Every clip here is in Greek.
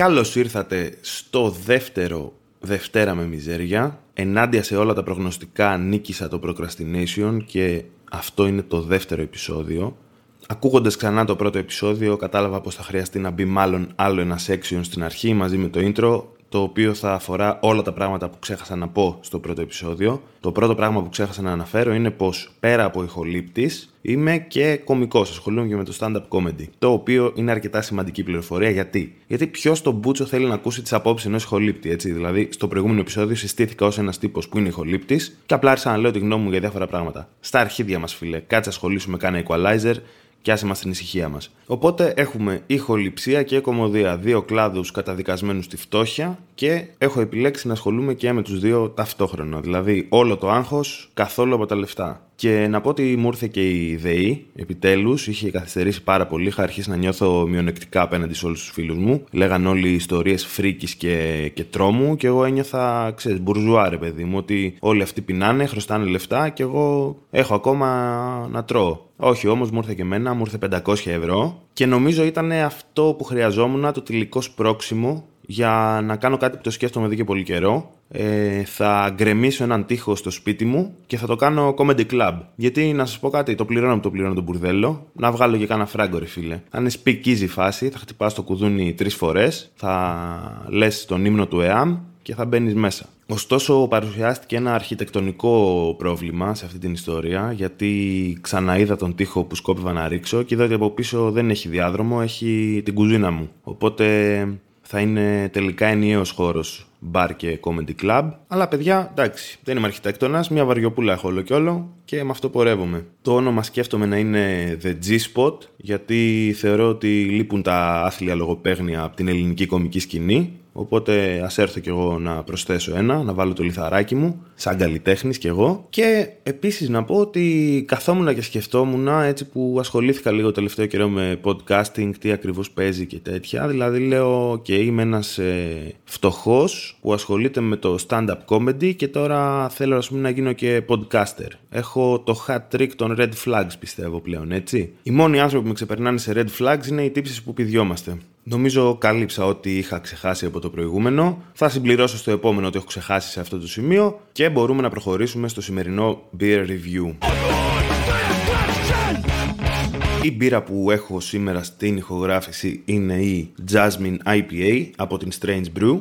Καλώς ήρθατε στο δεύτερο Δευτέρα με Μιζέρια. Ενάντια σε όλα τα προγνωστικά νίκησα το Procrastination και αυτό είναι το δεύτερο επεισόδιο. Ακούγοντας ξανά το πρώτο επεισόδιο κατάλαβα πως θα χρειαστεί να μπει μάλλον άλλο ένας section στην αρχή μαζί με το intro το οποίο θα αφορά όλα τα πράγματα που ξέχασα να πω στο πρώτο επεισόδιο. Το πρώτο πράγμα που ξέχασα να αναφέρω είναι πως πέρα από ηχολήπτης είμαι και κωμικός. Ασχολούμαι και με το stand-up comedy. Το οποίο είναι αρκετά σημαντική πληροφορία. Γιατί, Γιατί ποιος στον Μπούτσο θέλει να ακούσει τις απόψεις ενός ηχολήπτη, έτσι; Δηλαδή, στο προηγούμενο επεισόδιο συστήθηκα ως ένας τύπος που είναι ηχολήπτης και απλά άρχισα να λέω τη γνώμη μου για διάφορα πράγματα. Στα αρχίδια μας, φίλε. Κάτσε ασχολήσουμε, κάνε equalizer και άσε μας την ησυχία μας. Οπότε έχουμε ηχοληψία και κομμωδία, δύο κλάδους καταδικασμένους στη φτώχεια και έχω επιλέξει να ασχολούμαι και με τους δύο ταυτόχρονα. Δηλαδή όλο το άγχος, καθόλου από τα λεφτά. Και να πω ότι μου ήρθε και η ΔΕΗ, επιτέλους, είχε καθυστερήσει πάρα πολύ. Είχα αρχίσει να νιώθω μειονεκτικά απέναντι σε όλους τους φίλους μου. Λέγαν όλοι ιστορίες φρίκης και, και τρόμου, και εγώ ένιωθα, ξέρεις, μπουρζουά, ρε παιδί μου, ότι όλοι αυτοί πεινάνε, χρωστάνε λεφτά και εγώ έχω ακόμα να τρώω. Όχι, όμως μου ήρθε και εμένα, μου ήρθε 500 ευρώ και νομίζω ήταν αυτό που χρειαζόμουν, το τελικό σπρόξιμο για να κάνω κάτι που το σκέφτομαι εδώ και πολύ καιρό. Ε, θα γκρεμίσω έναν τοίχο στο σπίτι μου και θα το κάνω comedy club. Γιατί να σας πω κάτι, το πληρώνω που το πληρώνω τον μπουρδέλο. Να βγάλω και κάνα φράγκο, ρε φίλε. Θα είναι speak φάση, θα χτυπάς το κουδούνι τρεις φορές, θα λες τον ύμνο του ΕΑΜ και θα μπαίνεις μέσα. Ωστόσο, παρουσιάστηκε ένα αρχιτεκτονικό πρόβλημα σε αυτή την ιστορία, γιατί ξαναείδα τον τοίχο που σκόπευα να ρίξω και είδα ότι από πίσω δεν έχει διάδρομο, έχει την κουζίνα μου. Οπότε θα είναι τελικά ενιαίος χώρος μπαρ και comedy club. Αλλά παιδιά, εντάξει, δεν είμαι αρχιτέκτονας, μια βαριοπούλα έχω όλο και όλο και με αυτό πορεύομαι. Το όνομα σκέφτομαι να είναι The G-Spot, γιατί θεωρώ ότι λείπουν τα άθλια λογοπαίγνια από την ελληνική κομική σκηνή Οπότε ας έρθω κι εγώ να προσθέσω ένα, να βάλω το λιθαράκι μου, σαν καλλιτέχνης κι εγώ. Και επίσης να πω ότι καθόμουν και σκεφτόμουν έτσι που ασχολήθηκα λίγο τελευταίο καιρό με podcasting, τι ακριβώς παίζει και τέτοια. Δηλαδή λέω, OK, είμαι ένας ε, φτωχός που ασχολείται με το stand-up comedy και τώρα θέλω ας πούμε, να γίνω και podcaster. Έχω το hat trick των red flags πιστεύω πλέον, έτσι. Οι μόνοι άνθρωποι που με ξεπερνάνε σε red flags είναι οι τύψεις που πηδιόμαστε. Νομίζω κάλυψα ό,τι είχα ξεχάσει από το προηγούμενο. Θα συμπληρώσω στο επόμενο ότι έχω ξεχάσει σε αυτό το σημείο και μπορούμε να προχωρήσουμε στο σημερινό beer review. Η μπύρα που έχω σήμερα στην ηχογράφηση είναι η Jasmine IPA από την Strange Brew.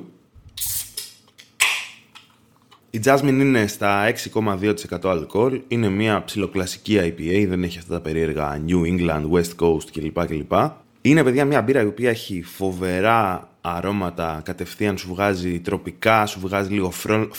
Η Jasmine είναι στα 6,2% αλκοόλ, είναι μια ψιλοκλασική IPA, δεν έχει αυτά τα περίεργα New England, West Coast κλπ. κλπ. Είναι παιδιά μια μπύρα η οποία έχει φοβερά αρώματα, κατευθείαν σου βγάζει τροπικά, σου βγάζει λίγο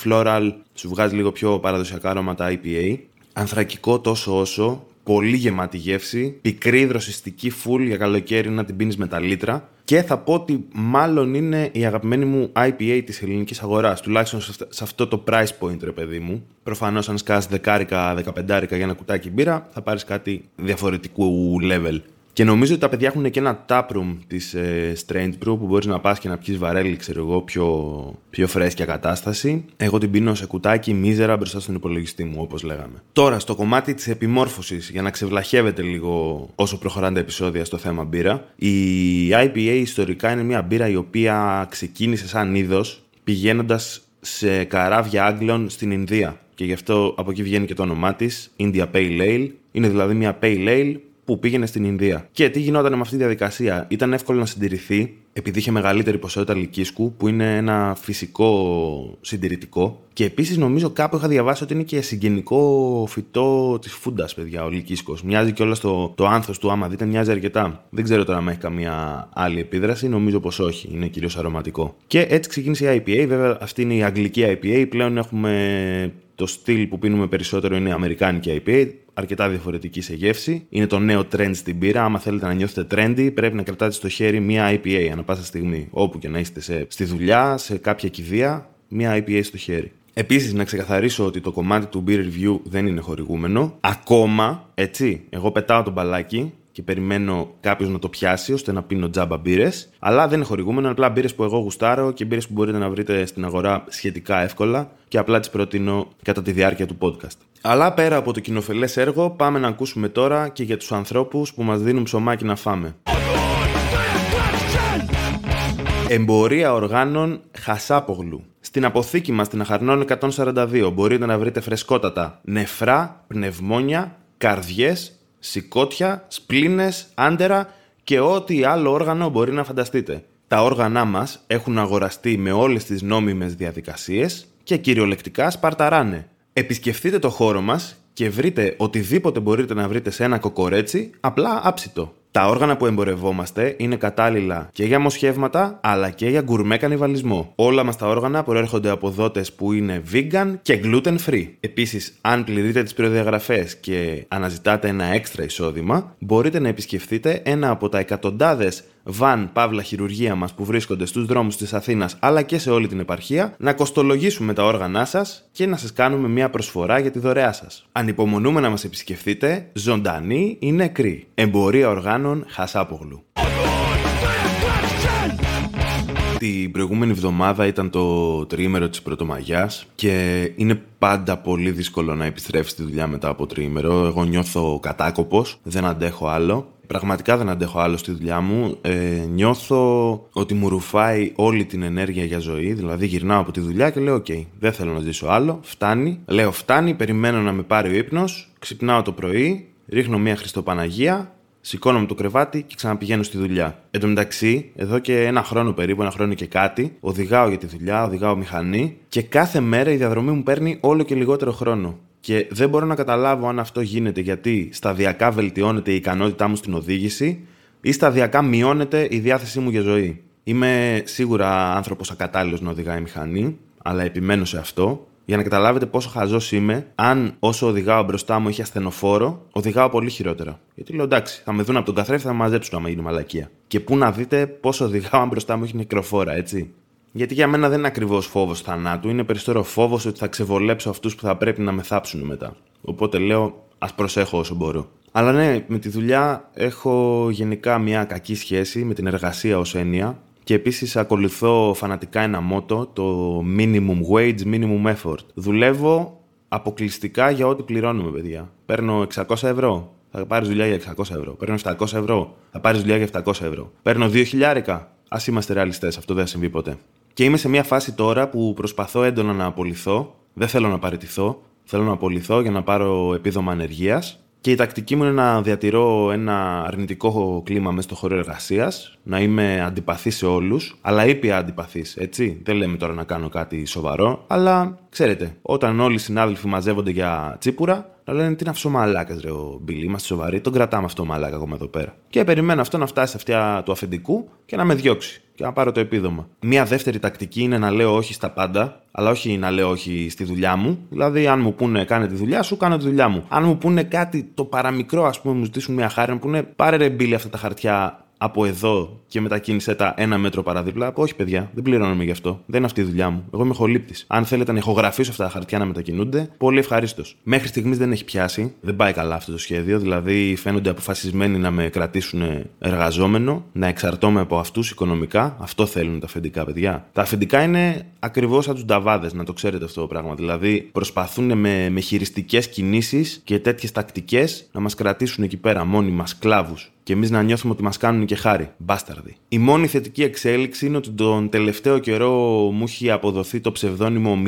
floral, σου βγάζει λίγο πιο παραδοσιακά αρώματα IPA. Ανθρακικό τόσο όσο, πολύ γεμάτη γεύση, πικρή δροσιστική full για καλοκαίρι να την πίνεις με τα λίτρα και θα πω ότι μάλλον είναι η αγαπημένη μου IPA της ελληνικής αγοράς, τουλάχιστον σε αυτό το price point ρε παιδί μου. Προφανώς αν σκάς δεκάρικα, δεκαπεντάρικα για ένα κουτάκι μπύρα θα πάρεις κάτι διαφορετικού level. Και νομίζω ότι τα παιδιά έχουν και ένα taproom της ε, Strange Brew που μπορείς να πας και να πιεις βαρέλι, ξέρω εγώ, πιο, πιο φρέσκια κατάσταση. Εγώ την πίνω σε κουτάκι μίζερα μπροστά στον υπολογιστή μου, όπως λέγαμε. Τώρα, στο κομμάτι της επιμόρφωσης, για να ξεβλαχεύετε λίγο όσο προχωράνε τα επεισόδια στο θέμα μπύρα, η IPA ιστορικά είναι μια μπύρα η οποία ξεκίνησε σαν είδος πηγαίνοντας σε καράβια Άγγλων στην Ινδία. Και γι' αυτό από εκεί βγαίνει και το όνομά της, India Pale Ale. Είναι δηλαδή μια Pale Ale που πήγαινε στην Ινδία. Και τι γινόταν με αυτή τη διαδικασία; Ήταν εύκολο να συντηρηθεί επειδή είχε μεγαλύτερη ποσότητα λυκίσκου, που είναι ένα φυσικό συντηρητικό. Και επίσης νομίζω κάπου είχα διαβάσει ότι είναι και συγγενικό φυτό της φούντας, παιδιά, ο λυκίσκο. Μοιάζει και όλα στο το άνθος του, άμα δείτε, μοιάζει αρκετά. Δεν ξέρω τώρα αν έχει καμία άλλη επίδραση, νομίζω πως όχι. Είναι κυρίως αρωματικό. Και έτσι ξεκίνησε η IPA. Βέβαια, αυτή είναι η αγγλική IPA. Πλέον έχουμε το στυλ που πίνουμε περισσότερο είναι η αμερικάνικη IPA αρκετά διαφορετική σε γεύση. Είναι το νέο trend στην πύρα. Άμα θέλετε να νιώθετε trendy, πρέπει να κρατάτε στο χέρι μία IPA ανά πάσα στιγμή. Όπου και να είστε σε, στη δουλειά, σε κάποια κηδεία, μία IPA στο χέρι. Επίσης, να ξεκαθαρίσω ότι το κομμάτι του beer review δεν είναι χορηγούμενο. Ακόμα, έτσι, εγώ πετάω το μπαλάκι και περιμένω κάποιος να το πιάσει ώστε να πίνω τζάμπα μπύρες. Αλλά δεν είναι χορηγούμενο, απλά μπύρες που εγώ γουστάρω και μπύρες που μπορείτε να βρείτε στην αγορά σχετικά εύκολα και απλά τις προτείνω κατά τη διάρκεια του podcast. Αλλά πέρα από το κοινοφελές έργο, πάμε να ακούσουμε τώρα και για τους ανθρώπους που μας δίνουν ψωμάκι να φάμε. Εμπορία οργάνων Χασάπογλου. Στην αποθήκη μας στην Αχαρνών 142 μπορείτε να βρείτε φρεσκότατα νεφρά, πνευμόνια, καρδιές, σηκώτια, σπλήνες, άντερα και ό,τι άλλο όργανο μπορεί να φανταστείτε. Τα όργανά μας έχουν αγοραστεί με όλες τις νόμιμες διαδικασίες και κυριολεκτικά σπαρταράνε. Επισκεφτείτε το χώρο μας και βρείτε οτιδήποτε μπορείτε να βρείτε σε ένα κοκορέτσι απλά άψητο. Τα όργανα που εμπορευόμαστε είναι κατάλληλα και για μοσχεύματα αλλά και για γκουρμέ κανιβαλισμό. Όλα μας τα όργανα προέρχονται από δότες που είναι vegan και gluten free. Επίσης, αν πληρείτε τις προδιαγραφές και αναζητάτε ένα έξτρα εισόδημα, μπορείτε να επισκεφτείτε ένα από τα εκατοντάδες βαν παύλα χειρουργία μας που βρίσκονται στους δρόμους της Αθήνας αλλά και σε όλη την επαρχία, να κοστολογήσουμε τα όργανά σας και να σας κάνουμε μια προσφορά για τη δωρεά σας. Ανυπομονούμε να μας επισκεφτείτε, ζωντανοί ή νεκροί. Εμπορία οργάνων Χασάπογλου. Την προηγούμενη εβδομάδα ήταν το τριήμερο της Πρωτομαγιάς και είναι πάντα πολύ δύσκολο να επιστρέψεις στη δουλειά μετά από τριήμερο. Εγώ νιώθω κατάκοπος, δεν αντέχω άλλο πραγματικά δεν αντέχω άλλο στη δουλειά μου. Ε, νιώθω ότι μου ρουφάει όλη την ενέργεια για ζωή. Δηλαδή, γυρνάω από τη δουλειά και λέω: Οκ, δεν θέλω να ζήσω άλλο. Φτάνει. Λέω: Φτάνει. Περιμένω να με πάρει ο ύπνος. Ξυπνάω το πρωί. Ρίχνω μια Χριστοπαναγία. Σηκώνομαι το κρεβάτι και ξαναπηγαίνω στη δουλειά. Εν τω μεταξύ, εδώ και ένα χρόνο περίπου, ένα χρόνο και κάτι, οδηγάω για τη δουλειά, οδηγάω μηχανή και κάθε μέρα η διαδρομή μου παίρνει όλο και λιγότερο χρόνο. Και δεν μπορώ να καταλάβω αν αυτό γίνεται γιατί σταδιακά βελτιώνεται η ικανότητά μου στην οδήγηση ή σταδιακά μειώνεται η διάθεσή μου για ζωή. Είμαι σίγουρα άνθρωπος ακατάλληλος να οδηγάει μηχανή, αλλά επιμένω σε αυτό για να καταλάβετε πόσο χαζός είμαι, αν όσο οδηγάω μπροστά μου έχει ασθενοφόρο, οδηγάω πολύ χειρότερα. Γιατί λέω εντάξει, θα με δουν από τον καθρέφτη, θα με μαζέψουν άμα γίνει μαλακία. Και πού να δείτε πόσο οδηγάω αν μπροστά μου έχει νεκροφόρα, έτσι. Γιατί για μένα δεν είναι ακριβώς φόβος θανάτου, είναι περισσότερο φόβος ότι θα ξεβολέψω αυτούς που θα πρέπει να με θάψουν μετά. Οπότε λέω, ας προσέχω όσο μπορώ. Αλλά ναι, με τη δουλειά έχω γενικά μια κακή σχέση με την εργασία ως έννοια και επίσης ακολουθώ φανατικά ένα μότο, το minimum wage, minimum effort. Δουλεύω αποκλειστικά για ό,τι πληρώνουμε, παιδιά. Παίρνω 600 ευρώ, θα πάρεις δουλειά για 600 ευρώ. Παίρνω 700 ευρώ, θα πάρεις δουλειά για 700 ευρώ. Παίρνω 2.000. Α είμαστε ρεαλιστές, αυτό δεν θα συμβεί ποτέ. Και είμαι σε μια φάση τώρα που προσπαθώ έντονα να απολυθώ. Δεν θέλω να παραιτηθώ. Θέλω να απολυθώ για να πάρω επίδομα ανεργίας. Και η τακτική μου είναι να διατηρώ ένα αρνητικό κλίμα μέσα στο χώρο εργασίας, να είμαι αντιπαθής σε όλους, αλλά ήπια αντιπαθής, έτσι. Δεν λέμε τώρα να κάνω κάτι σοβαρό, αλλά ξέρετε, όταν όλοι οι συνάδελφοι μαζεύονται για τσίπουρα, να λένε τι να αυτό μαλάκας, ρε ο Μπιλί, είμαστε σοβαροί, τον κρατάμε αυτό μαλάκα ακόμα εδώ πέρα. Και περιμένω αυτό να φτάσει σε αυτιά του αφεντικού και να με διώξει και να πάρω το επίδομα. Μία δεύτερη τακτική είναι να λέω όχι στα πάντα, αλλά όχι να λέω όχι στη δουλειά μου. Δηλαδή, αν μου πούνε κάνε τη δουλειά σου, κάνω τη δουλειά μου. Αν μου πούνε κάτι το παραμικρό, ας πούμε, μου ζητήσουν μια χάρη, μου πούνε πάρε ρε μπίλι αυτά τα χαρτιά από εδώ και μετακίνησε τα ένα μέτρο παραδίπλα. Από όχι, παιδιά, δεν πληρώνομαι γι' αυτό. Δεν είναι αυτή η δουλειά μου. Εγώ είμαι χολύπτη. Αν θέλετε να ηχογραφήσω αυτά τα χαρτιά να μετακινούνται, πολύ ευχαρίστως. Μέχρι στιγμής δεν έχει πιάσει. Δεν πάει καλά αυτό το σχέδιο. Δηλαδή φαίνονται αποφασισμένοι να με κρατήσουν εργαζόμενο, να εξαρτώμαι από αυτούς οικονομικά. Αυτό θέλουν τα αφεντικά παιδιά. Τα αφεντικά είναι ακριβώς σαν τους νταβάδες, να το ξέρετε αυτό το πράγμα. Δηλαδή προσπαθούν με, με χειριστικές κινήσεις και τέτοιες τακτικές να μας κρατήσουν εκεί πέρα μόνοι μας σκλάβου και εμείς να νιώθουμε ότι μας κάνουν και χάρη. Μπάσταρδι. Η μόνη θετική εξέλιξη είναι ότι τον τελευταίο καιρό μου έχει αποδοθεί το ψευδόνυμο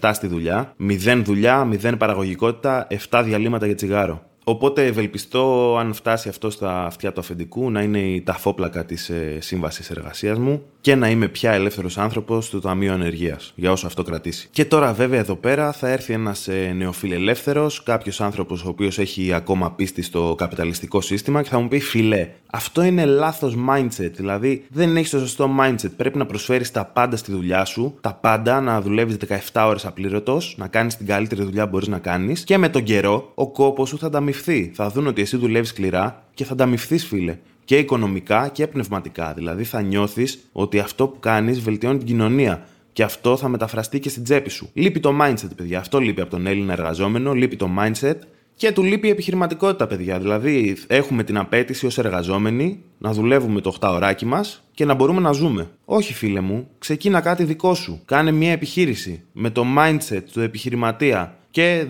007 στη δουλειά. 0 δουλειά, 0 παραγωγικότητα, 7 διαλύματα για τσιγάρο. Οπότε ευελπιστώ, αν φτάσει αυτό στα αυτιά του αφεντικού, να είναι η ταφόπλακα της ε, σύμβασης εργασίας μου και να είμαι πια ελεύθερος άνθρωπος στο Ταμείο Ανεργίας, για όσο αυτό κρατήσει. Και τώρα, βέβαια, εδώ πέρα θα έρθει ένας ε, νεοφιλελεύθερος, κάποιος άνθρωπος ο οποίος έχει ακόμα πίστη στο καπιταλιστικό σύστημα και θα μου πει: Φιλέ, αυτό είναι λάθος mindset. Δηλαδή, δεν έχεις το σωστό mindset. Πρέπει να προσφέρεις τα πάντα στη δουλειά σου, τα πάντα, να δουλεύεις 17 ώρες απλήρωτος, να κάνεις την καλύτερη δουλειά που μπορείς να κάνεις και με τον καιρό ο κόπος σου θα ανταμυφθεί. Θα δουν ότι εσύ δουλεύεις σκληρά και θα ανταμυφθείς, φίλε και οικονομικά και πνευματικά. Δηλαδή θα νιώθεις ότι αυτό που κάνεις βελτιώνει την κοινωνία. Και αυτό θα μεταφραστεί και στην τσέπη σου. Λείπει το mindset, παιδιά. Αυτό λείπει από τον Έλληνα εργαζόμενο. Λείπει το mindset και του λείπει η επιχειρηματικότητα, παιδιά. Δηλαδή, έχουμε την απέτηση ως εργαζόμενοι να δουλεύουμε το 8 ωράκι μας και να μπορούμε να ζούμε. Όχι, φίλε μου, ξεκίνα κάτι δικό σου. Κάνε μια επιχείρηση με το mindset του επιχειρηματία και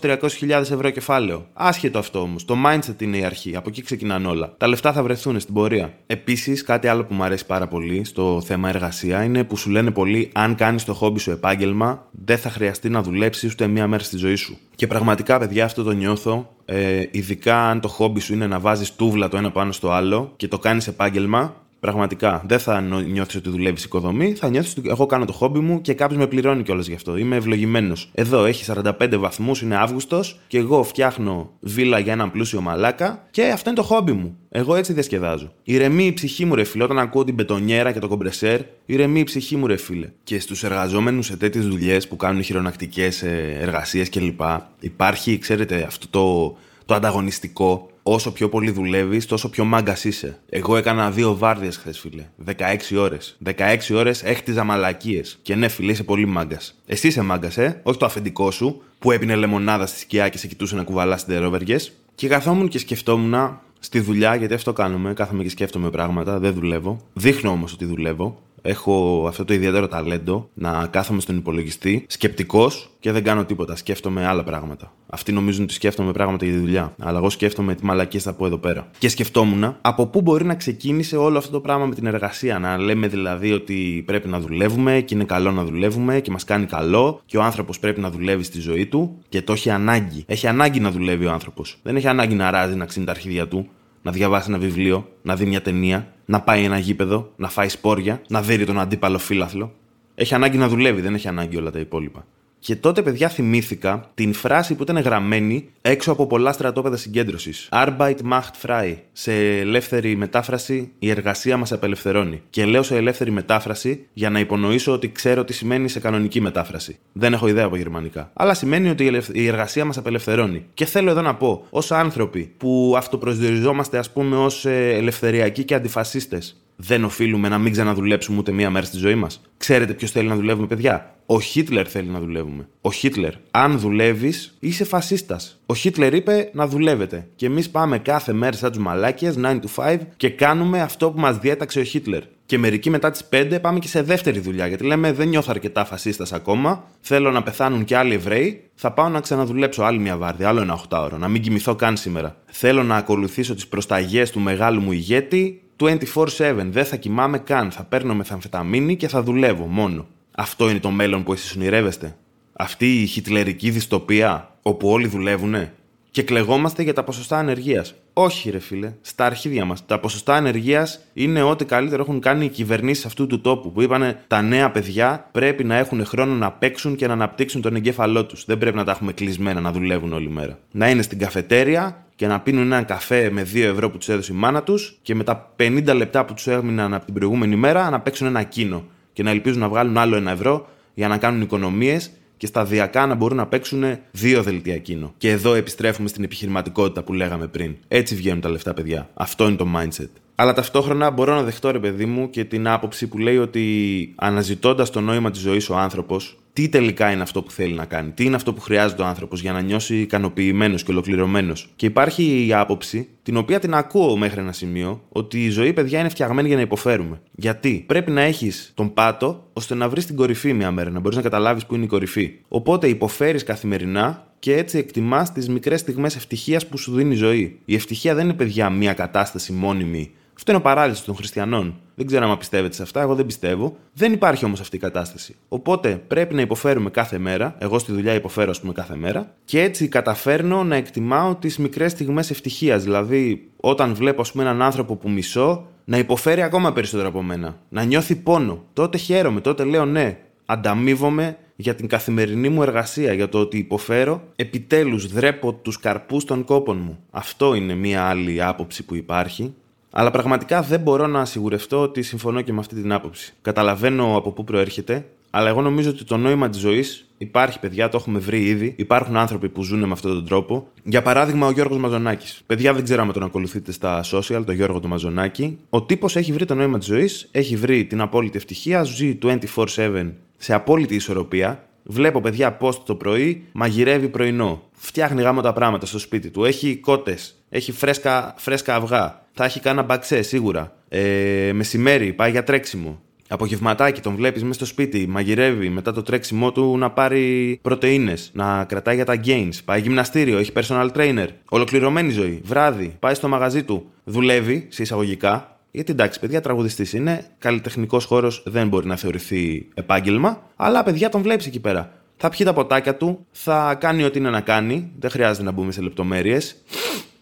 200-300 χιλιάδες ευρώ κεφάλαιο. Άσχετο αυτό όμως. Το mindset είναι η αρχή. Από εκεί ξεκινάνε όλα. Τα λεφτά θα βρεθούν στην πορεία. Επίσης, κάτι άλλο που μου αρέσει πάρα πολύ στο θέμα εργασία είναι που σου λένε πολύ αν κάνεις το χόμπι σου επάγγελμα, δεν θα χρειαστεί να δουλέψεις ούτε μία μέρα στη ζωή σου. Και πραγματικά, παιδιά, αυτό το νιώθω. Ε, ειδικά αν το χόμπι σου είναι να βάζεις τούβλα το ένα πάνω στο άλλο και το κάνεις επάγγελμα, Πραγματικά. Δεν θα νιώθεις ότι δουλεύεις οικοδομή, θα νιώθεις ότι εγώ κάνω το χόμπι μου και κάποιος με πληρώνει κιόλας γι' αυτό. Είμαι ευλογημένος. Εδώ έχει 45 βαθμούς, είναι Αύγουστος και εγώ φτιάχνω βίλα για έναν πλούσιο μαλάκα και αυτό είναι το χόμπι μου. Εγώ έτσι διασκεδάζω. Ηρεμεί η ψυχή μου, ρε φίλε, όταν ακούω την μπετονιέρα και το κομπρεσέρ, ηρεμεί η ψυχή μου, ρε φίλε. Και στους εργαζόμενους σε τέτοιες δουλειές που κάνουν χειρονακτικές ε, εργασίες κλπ. Υπάρχει, ξέρετε, αυτό το, το ανταγωνιστικό όσο πιο πολύ δουλεύεις, τόσο πιο μάγκας είσαι. Εγώ έκανα δύο βάρδιες χθες, φίλε. 16 ώρες. 16 ώρες έχτιζα μαλακίες. Και ναι, φίλε, είσαι πολύ μάγκας. Εσύ είσαι μάγκας, ε, όχι το αφεντικό σου που έπινε λεμονάδα στη σκιά και σε κοιτούσε να κουβαλάς τερόβεργε. Και καθόμουν και σκεφτόμουν στη δουλειά, γιατί αυτό κάνουμε. Κάθομαι και σκέφτομαι πράγματα, δεν δουλεύω. Δείχνω όμως ότι δουλεύω έχω αυτό το ιδιαίτερο ταλέντο να κάθομαι στον υπολογιστή σκεπτικός και δεν κάνω τίποτα. Σκέφτομαι άλλα πράγματα. Αυτοί νομίζουν ότι σκέφτομαι πράγματα για τη δουλειά. Αλλά εγώ σκέφτομαι τι μαλακίες θα πω εδώ πέρα. Και σκεφτόμουν από πού μπορεί να ξεκίνησε όλο αυτό το πράγμα με την εργασία. Να λέμε δηλαδή ότι πρέπει να δουλεύουμε και είναι καλό να δουλεύουμε και μας κάνει καλό και ο άνθρωπος πρέπει να δουλεύει στη ζωή του και το έχει ανάγκη. Έχει ανάγκη να δουλεύει ο άνθρωπος. Δεν έχει ανάγκη να ράζει να ξύνει τα αρχίδια του να διαβάσει ένα βιβλίο, να δει μια ταινία, να πάει ένα γήπεδο, να φάει σπόρια, να δει τον αντίπαλο φύλαθλο. Έχει ανάγκη να δουλεύει, δεν έχει ανάγκη όλα τα υπόλοιπα. Και τότε, παιδιά, θυμήθηκα την φράση που ήταν γραμμένη έξω από πολλά στρατόπεδα συγκέντρωσης. Arbeit macht frei. Σε ελεύθερη μετάφραση, η εργασία μας απελευθερώνει. Και λέω σε ελεύθερη μετάφραση για να υπονοήσω ότι ξέρω τι σημαίνει σε κανονική μετάφραση. Δεν έχω ιδέα από γερμανικά. Αλλά σημαίνει ότι η εργασία μας απελευθερώνει. Και θέλω εδώ να πω, ως άνθρωποι που αυτοπροσδιοριζόμαστε, ας πούμε, ως ε, ελευθεριακοί και αντιφασίστες, δεν οφείλουμε να μην ξαναδουλέψουμε ούτε μία μέρα στη ζωή μας. Ξέρετε ποιος θέλει να δουλεύουμε, παιδιά; Ο Χίτλερ θέλει να δουλεύουμε. Ο Χίτλερ. Αν δουλεύεις, είσαι φασίστας. Ο Χίτλερ είπε να δουλεύετε. Και εμείς πάμε κάθε μέρα σαν του μαλάκε, 9 to 5, και κάνουμε αυτό που μας διέταξε ο Χίτλερ. Και μερικοί μετά τις 5 πάμε και σε δεύτερη δουλειά. Γιατί λέμε δεν νιώθω αρκετά φασίστας ακόμα. Θέλω να πεθάνουν και άλλοι Εβραίοι. Θα πάω να ξαναδουλέψω άλλη μια βάρδια, άλλο ένα 8 ώρο. Να μην κοιμηθώ καν σήμερα. Θέλω να ακολουθήσω τις προσταγές του μεγάλου μου ηγέτη 24-7. Δεν θα κοιμάμαι καν. Θα παίρνω μεθαμφεταμίνη και θα δουλεύω μόνο. Αυτό είναι το μέλλον που εσείς ονειρεύεστε; Αυτή η χιτλερική δυστοπία όπου όλοι δουλεύουνε. Και κλεγόμαστε για τα ποσοστά ανεργίας. Όχι, ρε φίλε, στα αρχίδια μας. Τα ποσοστά ανεργίας είναι ό,τι καλύτερο έχουν κάνει οι κυβερνήσεις αυτού του τόπου. Που είπανε τα νέα παιδιά πρέπει να έχουν χρόνο να παίξουν και να αναπτύξουν τον εγκέφαλό τους. Δεν πρέπει να τα έχουμε κλεισμένα να δουλεύουν όλη μέρα. Να είναι στην καφετέρια και να πίνουν έναν καφέ με 2 ευρώ που τους έδωσε η μάνα τους και με τα 50 λεπτά που τους έμειναν από την προηγούμενη μέρα να παίξουν ένα κίνο και να ελπίζουν να βγάλουν άλλο ένα ευρώ για να κάνουν οικονομίες και σταδιακά να μπορούν να παίξουν δύο δελτία κίνο. Και εδώ επιστρέφουμε στην επιχειρηματικότητα που λέγαμε πριν. Έτσι βγαίνουν τα λεφτά, παιδιά. Αυτό είναι το mindset. Αλλά ταυτόχρονα μπορώ να δεχτώ, ρε παιδί μου, και την άποψη που λέει ότι αναζητώντας το νόημα της ζωής ο άνθρωπος, τι τελικά είναι αυτό που θέλει να κάνει, τι είναι αυτό που χρειάζεται ο άνθρωπος για να νιώσει ικανοποιημένος και ολοκληρωμένος. Και υπάρχει η άποψη, την οποία την ακούω μέχρι ένα σημείο, ότι η ζωή, παιδιά, είναι φτιαγμένη για να υποφέρουμε. Γιατί; Πρέπει να έχεις τον πάτο ώστε να βρεις την κορυφή μια μέρα, να μπορείς να καταλάβεις που είναι η κορυφή. Οπότε υποφέρεις καθημερινά και έτσι εκτιμάς τις μικρές στιγμές ευτυχίας που σου δίνει η ζωή. Η ευτυχία δεν είναι, παιδιά, μια κατάσταση μόνιμη αυτό είναι ο παράλυση των χριστιανών. Δεν ξέρω αν πιστεύετε σε αυτά, εγώ δεν πιστεύω. Δεν υπάρχει όμως αυτή η κατάσταση. Οπότε πρέπει να υποφέρουμε κάθε μέρα. Εγώ στη δουλειά υποφέρω, ας πούμε, κάθε μέρα. Και έτσι καταφέρνω να εκτιμάω τις μικρές στιγμές ευτυχίας. Δηλαδή, όταν βλέπω, ας πούμε, έναν άνθρωπο που μισώ, να υποφέρει ακόμα περισσότερο από μένα. Να νιώθει πόνο. Τότε χαίρομαι, τότε λέω ναι, ανταμείβομαι για την καθημερινή μου εργασία, για το ότι υποφέρω, επιτέλους δρέπω τους καρπούς των κόπων μου. Αυτό είναι μία άλλη άποψη που υπάρχει αλλά πραγματικά δεν μπορώ να σιγουρευτώ ότι συμφωνώ και με αυτή την άποψη. Καταλαβαίνω από πού προέρχεται, αλλά εγώ νομίζω ότι το νόημα της ζωής υπάρχει, παιδιά, το έχουμε βρει ήδη. Υπάρχουν άνθρωποι που ζουν με αυτόν τον τρόπο. Για παράδειγμα, ο Γιώργος Μαζονάκης. Παιδιά, δεν ξέρω αν τον ακολουθείτε στα social, τον Γιώργο του Μαζονάκη. Ο τύπος έχει βρει το νόημα της ζωής, έχει βρει την απόλυτη ευτυχία, ζει 24-7 σε απόλυτη ισορροπία. Βλέπω παιδιά πώ το πρωί μαγειρεύει πρωινό. Φτιάχνει γάμο τα πράγματα στο σπίτι του. Έχει κότες. Έχει φρέσκα, φρέσκα αυγά θα έχει κάνα μπαξέ σίγουρα. Ε, μεσημέρι πάει για τρέξιμο. Απογευματάκι τον βλέπεις μέσα στο σπίτι, μαγειρεύει μετά το τρέξιμό του να πάρει πρωτενε, να κρατάει για τα gains, πάει γυμναστήριο, έχει personal trainer. Ολοκληρωμένη ζωή. Βράδυ, πάει στο μαγαζί του, δουλεύει σε εισαγωγικά. Γιατί εντάξει, παιδιά, τραγουδιστής είναι, καλλιτεχνικός χώρος δεν μπορεί να θεωρηθεί επάγγελμα, αλλά παιδιά τον βλέπεις εκεί πέρα. Θα πιει τα ποτάκια του, θα κάνει ό,τι είναι να κάνει, δεν χρειάζεται να μπούμε σε λεπτομέρειες.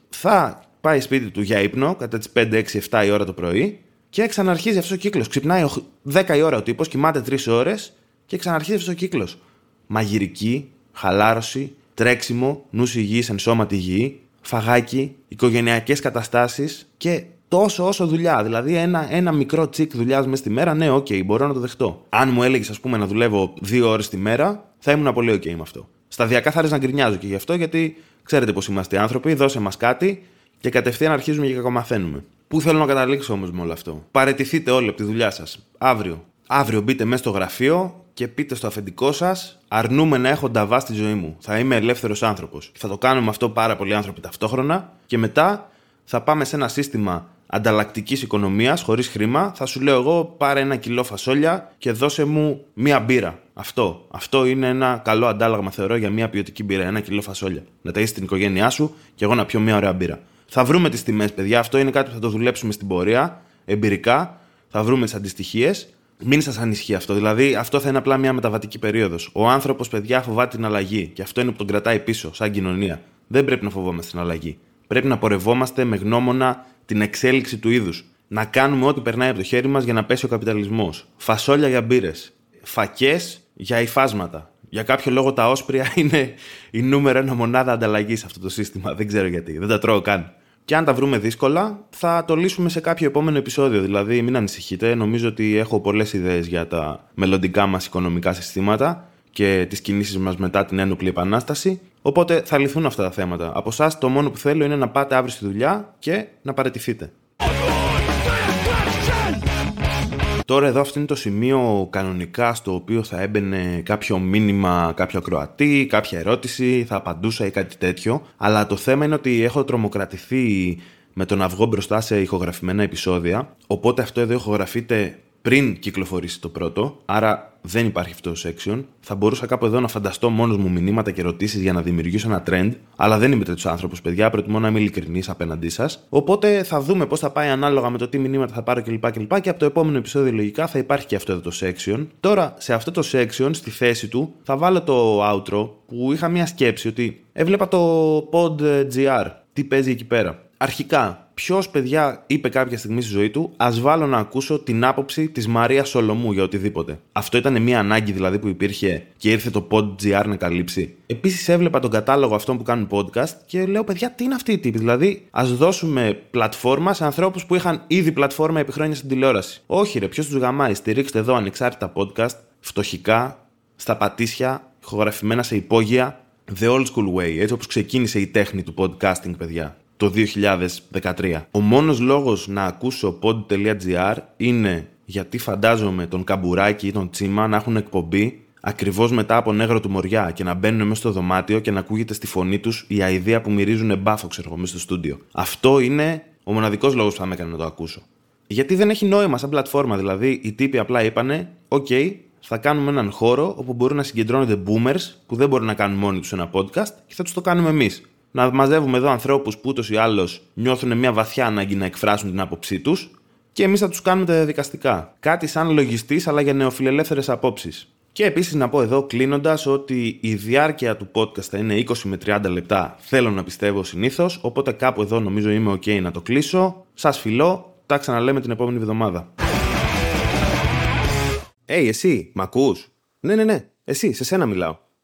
Θα πάει σπίτι του για ύπνο κατά τις 5, 6, 7 η ώρα το πρωί και ξαναρχίζει αυτός ο κύκλος. Ξυπνάει 10 η ώρα ο τύπος, κοιμάται 3 ώρες και ξαναρχίζει αυτός ο κύκλος. Μαγειρική, χαλάρωση, τρέξιμο, νους υγιής, εν σώματι υγιεί, φαγάκι, οικογενειακές καταστάσεις και τόσο όσο δουλειά. Δηλαδή, ένα, ένα μικρό τσικ δουλειάς μέσα στη μέρα, ναι, ok, okay, μπορώ να το δεχτώ. Αν μου έλεγες, ας πούμε, να δουλεύω δύο ώρες τη μέρα, θα ήμουν πολύ ok okay με αυτό. Σταδιακά θα να γκρινιάζω και γι' αυτό, γιατί ξέρετε πώς είμαστε άνθρωποι, δώσε μας κάτι και κατευθείαν αρχίζουμε και κακομαθαίνουμε. Πού θέλω να καταλήξω όμως με όλο αυτό; Παρετηθείτε όλοι από τη δουλειά σας. Αύριο. Αύριο μπείτε μέσα στο γραφείο και πείτε στο αφεντικό σας: Αρνούμε να έχω νταβά στη ζωή μου. Θα είμαι ελεύθερος άνθρωπος. Θα το κάνουμε αυτό πάρα πολλοί άνθρωποι ταυτόχρονα και μετά θα πάμε σε ένα σύστημα ανταλλακτικής οικονομίας χωρίς χρήμα. Θα σου λέω εγώ: Πάρε ένα κιλό φασόλια και δώσε μου μία μπύρα. Αυτό. Αυτό είναι ένα καλό αντάλλαγμα, θεωρώ, για μία ποιοτική μπύρα. Ένα κιλό φασόλια. Να τα είσαι στην οικογένειά σου και εγώ να πιω μία ωραία μπύρα. Θα βρούμε τις τιμές, παιδιά. Αυτό είναι κάτι που θα το δουλέψουμε στην πορεία, εμπειρικά. Θα βρούμε τις αντιστοιχίες. Μην σας ανισχύει αυτό. Δηλαδή, αυτό θα είναι απλά μια μεταβατική περίοδος. Ο άνθρωπος, παιδιά, φοβάται την αλλαγή. Και αυτό είναι που τον κρατάει πίσω, σαν κοινωνία. Δεν πρέπει να φοβόμαστε την αλλαγή. Πρέπει να πορευόμαστε με γνώμονα την εξέλιξη του είδους. Να κάνουμε ό,τι περνάει από το χέρι μας για να πέσει ο καπιταλισμός. Φασόλια για μπύρες. Φακές για υφάσματα. Για κάποιο λόγο τα όσπρια είναι η νούμερο ένα μονάδα ανταλλαγής σε αυτό το σύστημα. Δεν ξέρω γιατί. Δεν τα τρώω καν. Και αν τα βρούμε δύσκολα, θα το λύσουμε σε κάποιο επόμενο επεισόδιο. Δηλαδή, μην ανησυχείτε. Νομίζω ότι έχω πολλές ιδέες για τα μελλοντικά μας οικονομικά συστήματα και τις κινήσεις μας μετά την ένοπλη επανάσταση. Οπότε θα λυθούν αυτά τα θέματα. Από εσάς, το μόνο που θέλω είναι να πάτε αύριο στη δουλειά και να παραιτηθείτε. Τώρα εδώ αυτό είναι το σημείο κανονικά στο οποίο θα έμπαινε κάποιο μήνυμα, κάποιο ακροατή, κάποια ερώτηση, θα απαντούσα ή κάτι τέτοιο. Αλλά το θέμα είναι ότι έχω τρομοκρατηθεί με τον αυγό μπροστά σε ηχογραφημένα επεισόδια. Οπότε αυτό εδώ ηχογραφείται πριν κυκλοφορήσει το πρώτο, άρα δεν υπάρχει αυτό το section. Θα μπορούσα κάπου εδώ να φανταστώ μόνος μου μηνύματα και ερωτήσεις για να δημιουργήσω ένα trend, αλλά δεν είμαι τέτοιος άνθρωπος, παιδιά. Προτιμώ να είμαι ειλικρινής απέναντί σας. Οπότε θα δούμε πώς θα πάει ανάλογα με το τι μηνύματα θα πάρω κλπ. Και, και από το επόμενο επεισόδιο λογικά θα υπάρχει και αυτό εδώ το section. Τώρα, σε αυτό το section, στη θέση του, θα βάλω το outro που είχα μια σκέψη ότι έβλεπα το pod.gr. Τι παίζει εκεί πέρα. Αρχικά, ποιος παιδιά είπε κάποια στιγμή στη ζωή του, ας βάλω να ακούσω την άποψη της Μαρίας Σολομού για οτιδήποτε. Αυτό ήταν μια ανάγκη δηλαδή που υπήρχε και ήρθε το PodGR να καλύψει. Επίσης έβλεπα τον κατάλογο αυτών που κάνουν podcast και λέω, παιδιά, τι είναι αυτή η τύπη. Δηλαδή, ας δώσουμε πλατφόρμα σε ανθρώπους που είχαν ήδη πλατφόρμα επί χρόνια στην τηλεόραση. Όχι, ρε, ποιος τους γαμάει. Στηρίξτε εδώ ανεξάρτητα podcast, φτωχικά, στα πατήσια, ηχογραφημένα σε υπόγεια. The old school way, έτσι όπως ξεκίνησε η τέχνη του podcasting, παιδιά το 2013. Ο μόνος λόγος να ακούσω pod.gr είναι γιατί φαντάζομαι τον Καμπουράκη ή τον Τσίμα να έχουν εκπομπή ακριβώς μετά από νεύρο του Μοριά και να μπαίνουν μέσα στο δωμάτιο και να ακούγεται στη φωνή τους η αηδία που μυρίζουν μπάφο, ξέρω εγώ, μέσα στο στούντιο. Αυτό είναι ο μοναδικός λόγος που θα με έκανε να το ακούσω. Γιατί δεν έχει νόημα σαν πλατφόρμα. Δηλαδή, οι τύποι απλά είπανε: OK, θα κάνουμε έναν χώρο όπου μπορούν να συγκεντρώνονται boomers που δεν μπορούν να κάνουν μόνοι τους ένα podcast και θα τους το κάνουμε εμείς να μαζεύουμε εδώ ανθρώπους που ούτως ή άλλως νιώθουν μια βαθιά ανάγκη να εκφράσουν την άποψή τους και εμείς θα τους κάνουμε τα διαδικαστικά. Κάτι σαν λογιστής, αλλά για νεοφιλελεύθερες απόψεις. Και επίσης να πω εδώ κλείνοντας ότι η διάρκεια του podcast θα είναι 20 με 30 λεπτά, θέλω να πιστεύω συνήθως. Οπότε κάπου εδώ νομίζω είμαι OK να το κλείσω. Σας φιλώ, τα ξαναλέμε την επόμενη εβδομάδα. Hey, εσύ, μ' ακούς; Ναι, ναι, ναι, εσύ, σε σένα μιλάω.